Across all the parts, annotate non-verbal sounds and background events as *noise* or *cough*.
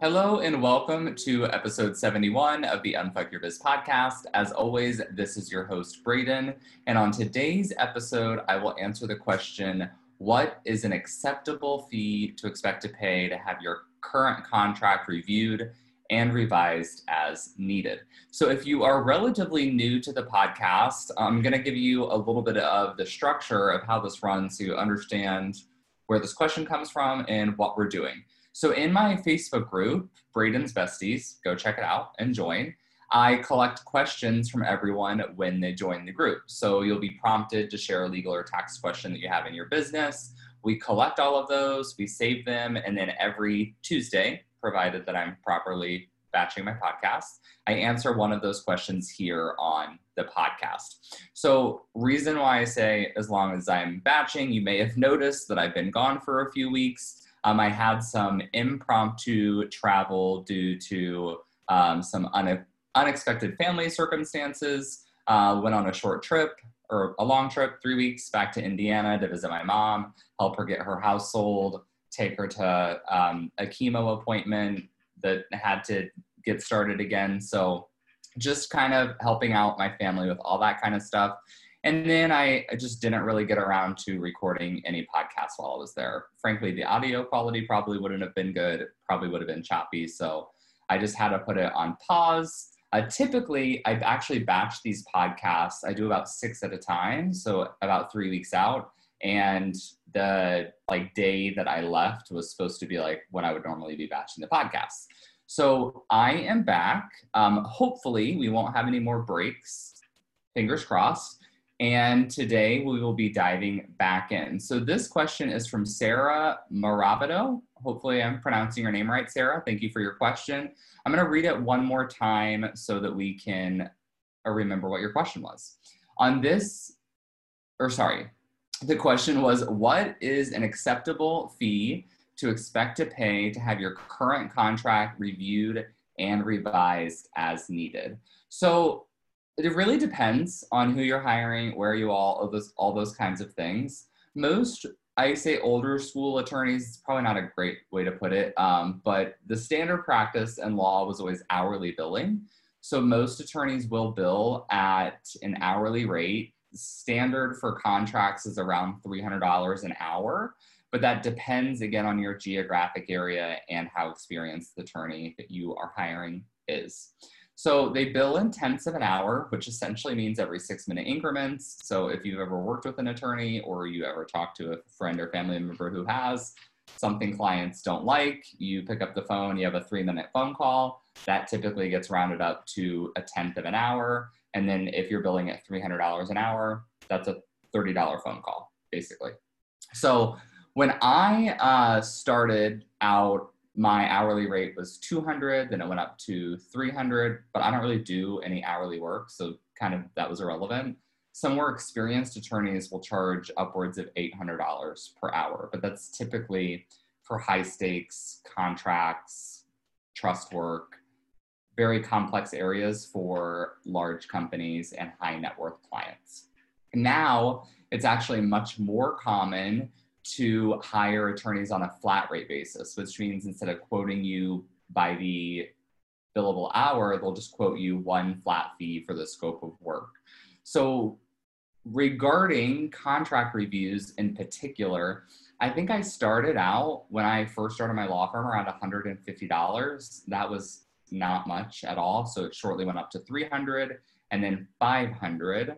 Hello and welcome to episode 71 of the Unfuck Your Biz podcast. As always, this is your host, Braden. And on today's episode, I will answer the question what is an acceptable fee to expect to pay to have your current contract reviewed and revised as needed. So, if you are relatively new to the podcast, I'm going to give you a little bit of the structure of how this runs so you understand where this question comes from and what we're doing. So, in my Facebook group, Braden's Besties, go check it out and join. I collect questions from everyone when they join the group. So you'll be prompted to share a legal or tax question that you have in your business. We collect all of those, we save them, and then every Tuesday, provided that I'm properly batching my podcast, I answer one of those questions here on the podcast. So, reason why I say as long as I'm batching, you may have noticed that I've been gone for a few weeks. Um, I had some impromptu travel due to um, some un- unexpected family circumstances. Uh, went on a short trip or a long trip, three weeks back to Indiana to visit my mom, help her get her house sold, take her to um, a chemo appointment that had to get started again. So just kind of helping out my family with all that kind of stuff. And then I, I just didn't really get around to recording any podcasts while I was there. Frankly, the audio quality probably wouldn't have been good, probably would have been choppy. So I just had to put it on pause uh, typically, I've actually batched these podcasts. I do about six at a time, so about three weeks out. And the like day that I left was supposed to be like when I would normally be batching the podcasts. So I am back. Um, hopefully, we won't have any more breaks. Fingers crossed. And today we will be diving back in. So this question is from Sarah Marabito. Hopefully, I'm pronouncing your name right, Sarah. Thank you for your question. I'm to read it one more time so that we can uh, remember what your question was. On this, or sorry, the question was What is an acceptable fee to expect to pay to have your current contract reviewed and revised as needed? So it really depends on who you're hiring, where you all, all those, all those kinds of things. Most I say older school attorneys, it's probably not a great way to put it, um, but the standard practice and law was always hourly billing. So most attorneys will bill at an hourly rate. Standard for contracts is around $300 an hour, but that depends again on your geographic area and how experienced the attorney that you are hiring is. So they bill in tenths of an hour, which essentially means every six minute increments. So if you've ever worked with an attorney or you ever talked to a friend or family member who has something clients don't like, you pick up the phone, you have a three minute phone call. That typically gets rounded up to a tenth of an hour. And then if you're billing at $300 an hour, that's a $30 phone call, basically. So when I uh, started out my hourly rate was 200 then it went up to 300 but i don't really do any hourly work so kind of that was irrelevant. Some more experienced attorneys will charge upwards of $800 per hour but that's typically for high stakes contracts trust work very complex areas for large companies and high net worth clients. Now it's actually much more common to hire attorneys on a flat rate basis, which means instead of quoting you by the billable hour, they'll just quote you one flat fee for the scope of work. So regarding contract reviews in particular, I think I started out when I first started my law firm around $150. That was not much at all. So it shortly went up to 300 and then 500.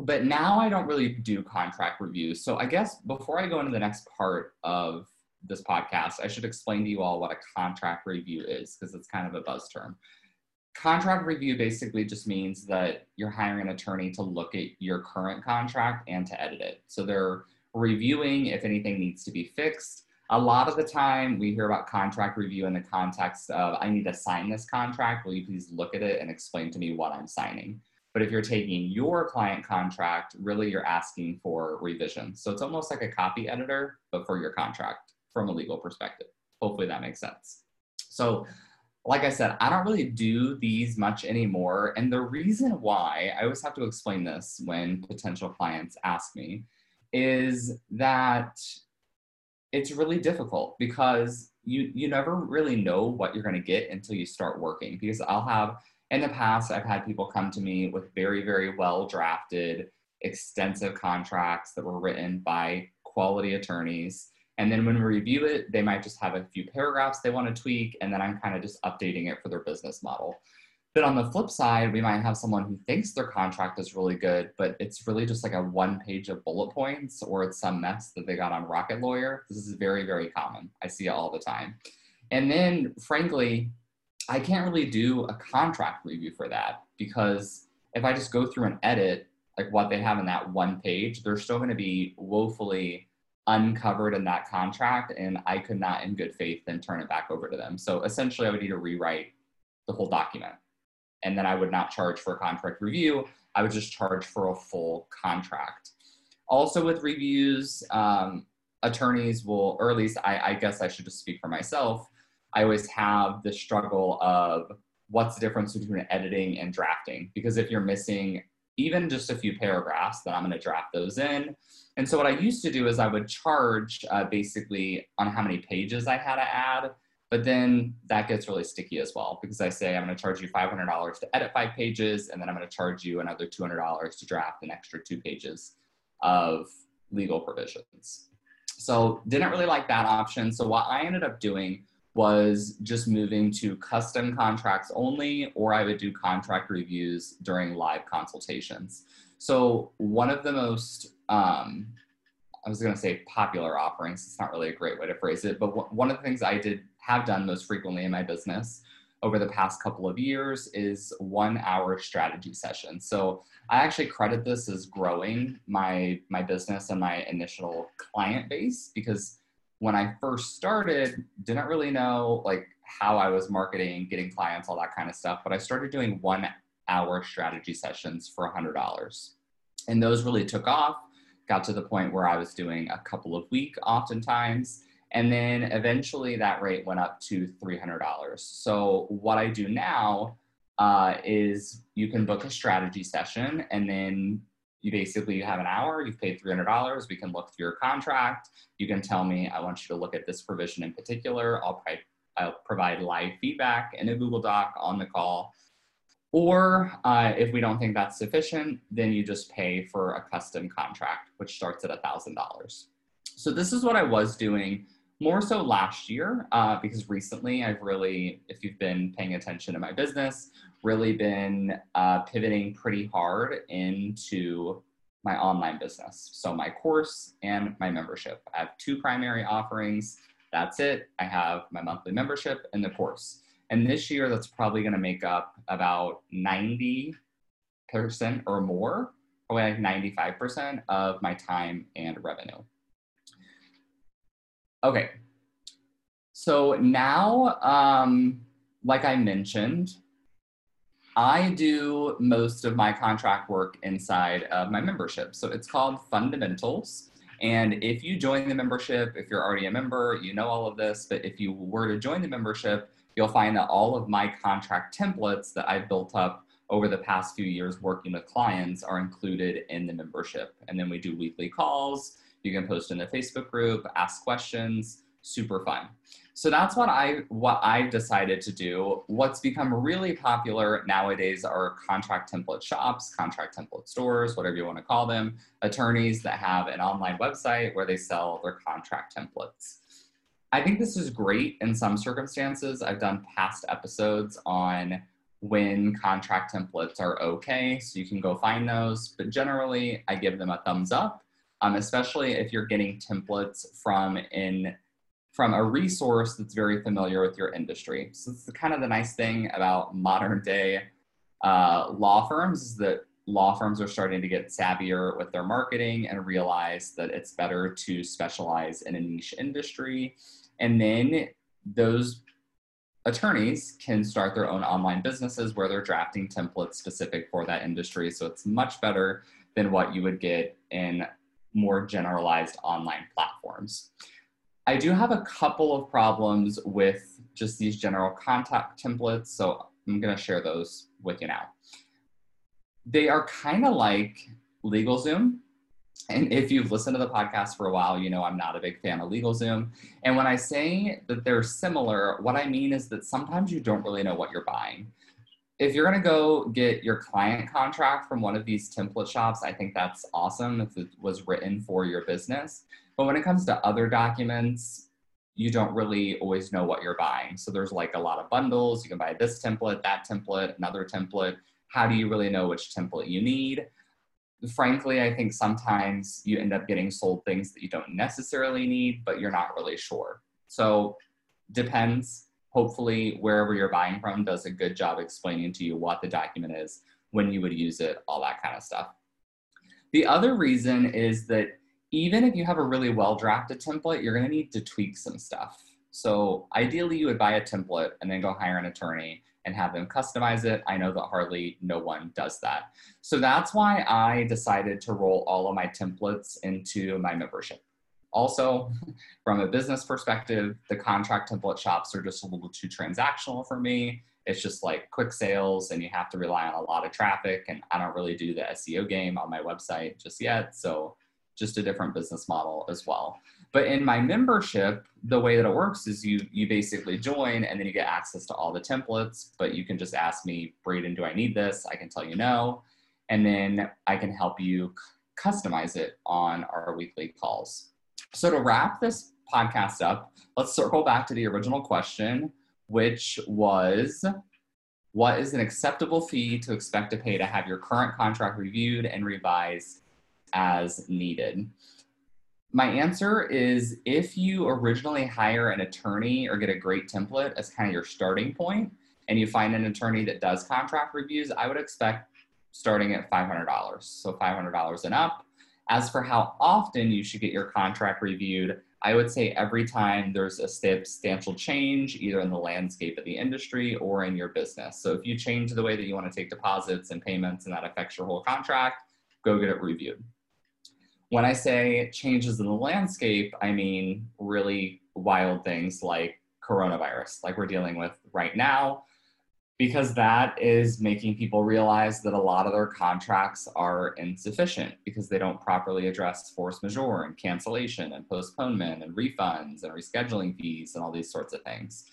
But now I don't really do contract reviews. So I guess before I go into the next part of this podcast, I should explain to you all what a contract review is because it's kind of a buzz term. Contract review basically just means that you're hiring an attorney to look at your current contract and to edit it. So they're reviewing if anything needs to be fixed. A lot of the time, we hear about contract review in the context of I need to sign this contract. Will you please look at it and explain to me what I'm signing? But if you're taking your client contract, really you're asking for revision. So it's almost like a copy editor, but for your contract from a legal perspective. Hopefully that makes sense. So, like I said, I don't really do these much anymore. And the reason why, I always have to explain this when potential clients ask me, is that it's really difficult because you you never really know what you're going to get until you start working because I'll have in the past I've had people come to me with very very well drafted extensive contracts that were written by quality attorneys and then when we review it, they might just have a few paragraphs they want to tweak, and then I'm kind of just updating it for their business model. But on the flip side, we might have someone who thinks their contract is really good, but it's really just like a one page of bullet points or it's some mess that they got on Rocket Lawyer. This is very, very common. I see it all the time. And then, frankly, I can't really do a contract review for that because if I just go through and edit like what they have in that one page, they're still going to be woefully uncovered in that contract and I could not in good faith then turn it back over to them. So essentially I would need to rewrite the whole document. And then I would not charge for a contract review. I would just charge for a full contract. Also with reviews, um, attorneys will, or at least I, I guess I should just speak for myself. I always have the struggle of what's the difference between editing and drafting? Because if you're missing even just a few paragraphs, then I'm going to draft those in. And so what I used to do is I would charge uh, basically on how many pages I had to add, but then that gets really sticky as well because I say I'm going to charge you $500 to edit five pages, and then I'm going to charge you another $200 to draft an extra two pages of legal provisions. So didn't really like that option. So what I ended up doing was just moving to custom contracts only, or I would do contract reviews during live consultations. So one of the most, um, I was going to say popular offerings. It's not really a great way to phrase it, but one of the things I did have done most frequently in my business over the past couple of years is one hour strategy session. So I actually credit this as growing my my business and my initial client base because when I first started, didn't really know like how I was marketing, getting clients, all that kind of stuff. But I started doing one hour strategy sessions for $100. And those really took off, got to the point where I was doing a couple of week oftentimes. And then eventually that rate went up to $300. So what I do now uh, is you can book a strategy session and then you basically have an hour, you've paid $300, we can look through your contract. You can tell me, I want you to look at this provision in particular. I'll, pri- I'll provide live feedback in a Google Doc on the call. Or uh, if we don't think that's sufficient, then you just pay for a custom contract, which starts at $1,000. So this is what I was doing more so last year uh, because recently I've really, if you've been paying attention to my business, really been uh, pivoting pretty hard into my online business. So my course and my membership. I have two primary offerings. That's it. I have my monthly membership and the course. And this year, that's probably going to make up about 90% or more, probably like 95% of my time and revenue. Okay. So now, um, like I mentioned, I do most of my contract work inside of my membership. So it's called Fundamentals. And if you join the membership, if you're already a member, you know all of this. But if you were to join the membership, you'll find that all of my contract templates that I've built up over the past few years working with clients are included in the membership. And then we do weekly calls. You can post in the Facebook group, ask questions. super fun. So that's what I what I've decided to do. What's become really popular nowadays are contract template shops, contract template stores, whatever you want to call them, attorneys that have an online website where they sell their contract templates. I think this is great in some circumstances. I've done past episodes on when contract templates are okay, so you can go find those. But generally, I give them a thumbs up, um, especially if you're getting templates from in from a resource that's very familiar with your industry. So it's kind of the nice thing about modern day uh, law firms is that law firms are starting to get savvier with their marketing and realize that it's better to specialize in a niche industry. And then those attorneys can start their own online businesses where they're drafting templates specific for that industry. So it's much better than what you would get in more generalized online platforms. I do have a couple of problems with just these general contact templates, so I'm going to share those with you now. They are kind of like LegalZoom. And if you've listened to the podcast for a while, you know I'm not a big fan of LegalZoom. And when I say that they're similar, what I mean is that sometimes you don't really know what you're buying. If you're going to go get your client contract from one of these template shops, I think that's awesome if it was written for your business. But when it comes to other documents, you don't really always know what you're buying. So there's like a lot of bundles. You can buy this template, that template, another template. How do you really know which template you need? Frankly, I think sometimes you end up getting sold things that you don't necessarily need, but you're not really sure. So depends. Hopefully, wherever you're buying from does a good job explaining to you what the document is, when you would use it, all that kind of stuff. The other reason is that even if you have a really well drafted template, you're going to need to tweak some stuff. So ideally, you would buy a template and then go hire an attorney and have them customize it. I know that hardly no one does that. So that's why I decided to roll all of my templates into my membership. Also, *laughs* from a business perspective, the contract template shops are just a little too transactional for me. It's just like quick sales, and you have to rely on a lot of traffic. And I don't really do the SEO game on my website just yet. So just a different business model as well. But in my membership, the way that it works is you you basically join and then you get access to all the templates, but you can just ask me, Braden, do I need this? I can tell you no. And then I can help you customize it on our weekly calls. So to wrap this podcast up, let's circle back to the original question, which was what is an acceptable fee to expect to pay to have your current contract reviewed and revised as needed? My answer is if you originally hire an attorney or get a great template as kind of your starting point, and you find an attorney that does contract reviews, I would expect starting at $500. So $500 and up. As for how often you should get your contract reviewed, I would say every time there's a substantial change, either in the landscape of the industry or in your business. So if you change the way that you want to take deposits and payments and that affects your whole contract, go get it reviewed. When I say changes in the landscape, I mean really wild things like coronavirus, like we're dealing with right now, because that is making people realize that a lot of their contracts are insufficient because they don't properly address force majeure and cancellation and postponement and refunds and rescheduling fees and all these sorts of things.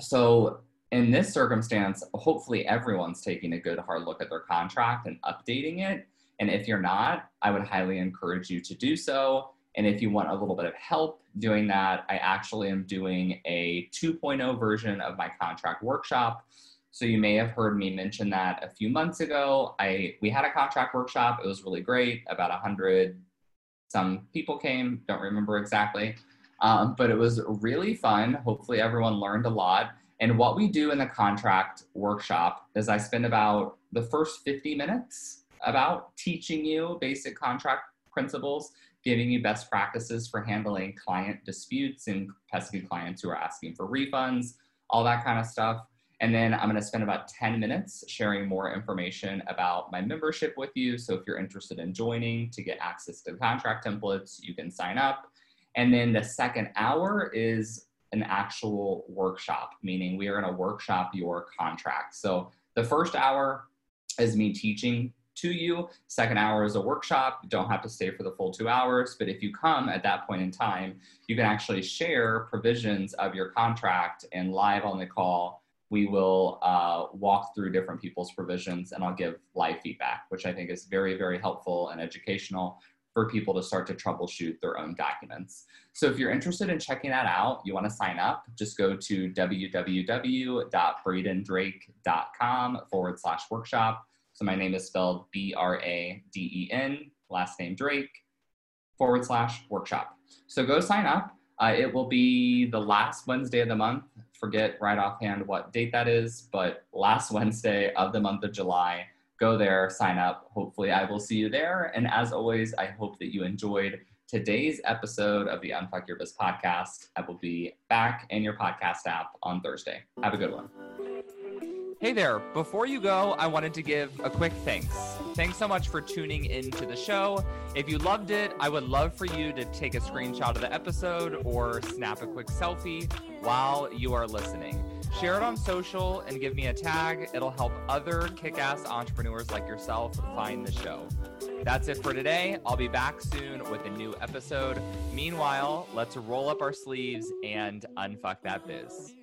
So, in this circumstance, hopefully everyone's taking a good hard look at their contract and updating it and if you're not, I would highly encourage you to do so. And if you want a little bit of help doing that, I actually am doing a 2.0 version of my contract workshop. So you may have heard me mention that a few months ago. I we had a contract workshop. It was really great. About a hundred some people came. Don't remember exactly, um, but it was really fun. Hopefully, everyone learned a lot. And what we do in the contract workshop is I spend about the first 50 minutes about teaching you basic contract principles, giving you best practices for handling client disputes and pesky clients who are asking for refunds, all that kind of stuff. And then I'm going to spend about 10 minutes sharing more information about my membership with you. So if you're interested in joining to get access to contract templates, you can sign up. And then the second hour is an actual workshop, meaning we are going to workshop your contract. So the first hour is me teaching to you. Second hour is a workshop. You don't have to stay for the full two hours, but if you come at that point in time, you can actually share provisions of your contract and live on the call. We will uh, walk through different people's provisions and I'll give live feedback, which I think is very, very helpful and educational for people to start to troubleshoot their own documents. So if you're interested in checking that out, you want to sign up, just go to www.bradendrake.com forward slash workshop. So my name is spelled B R A D E N, last name Drake, forward slash workshop. So go sign up. Uh, it will be the last Wednesday of the month. Forget right offhand what date that is, but last *laughs* Wednesday of the month of July go there, sign up. Hopefully, I will see you there. And as always, I hope that you enjoyed today's episode of the Unfuck Your Biz podcast. I will be back in your podcast app on Thursday. Have a good one. Hey there. Before you go, I wanted to give a quick thanks. Thanks so much for tuning into the show. If you loved it, I would love for you to take a screenshot of the episode or snap a quick selfie while you are listening. Share it on social and give me a tag. It'll help other kick ass entrepreneurs like yourself find the show. That's it for today. I'll be back soon with a new episode. Meanwhile, let's roll up our sleeves and unfuck that biz.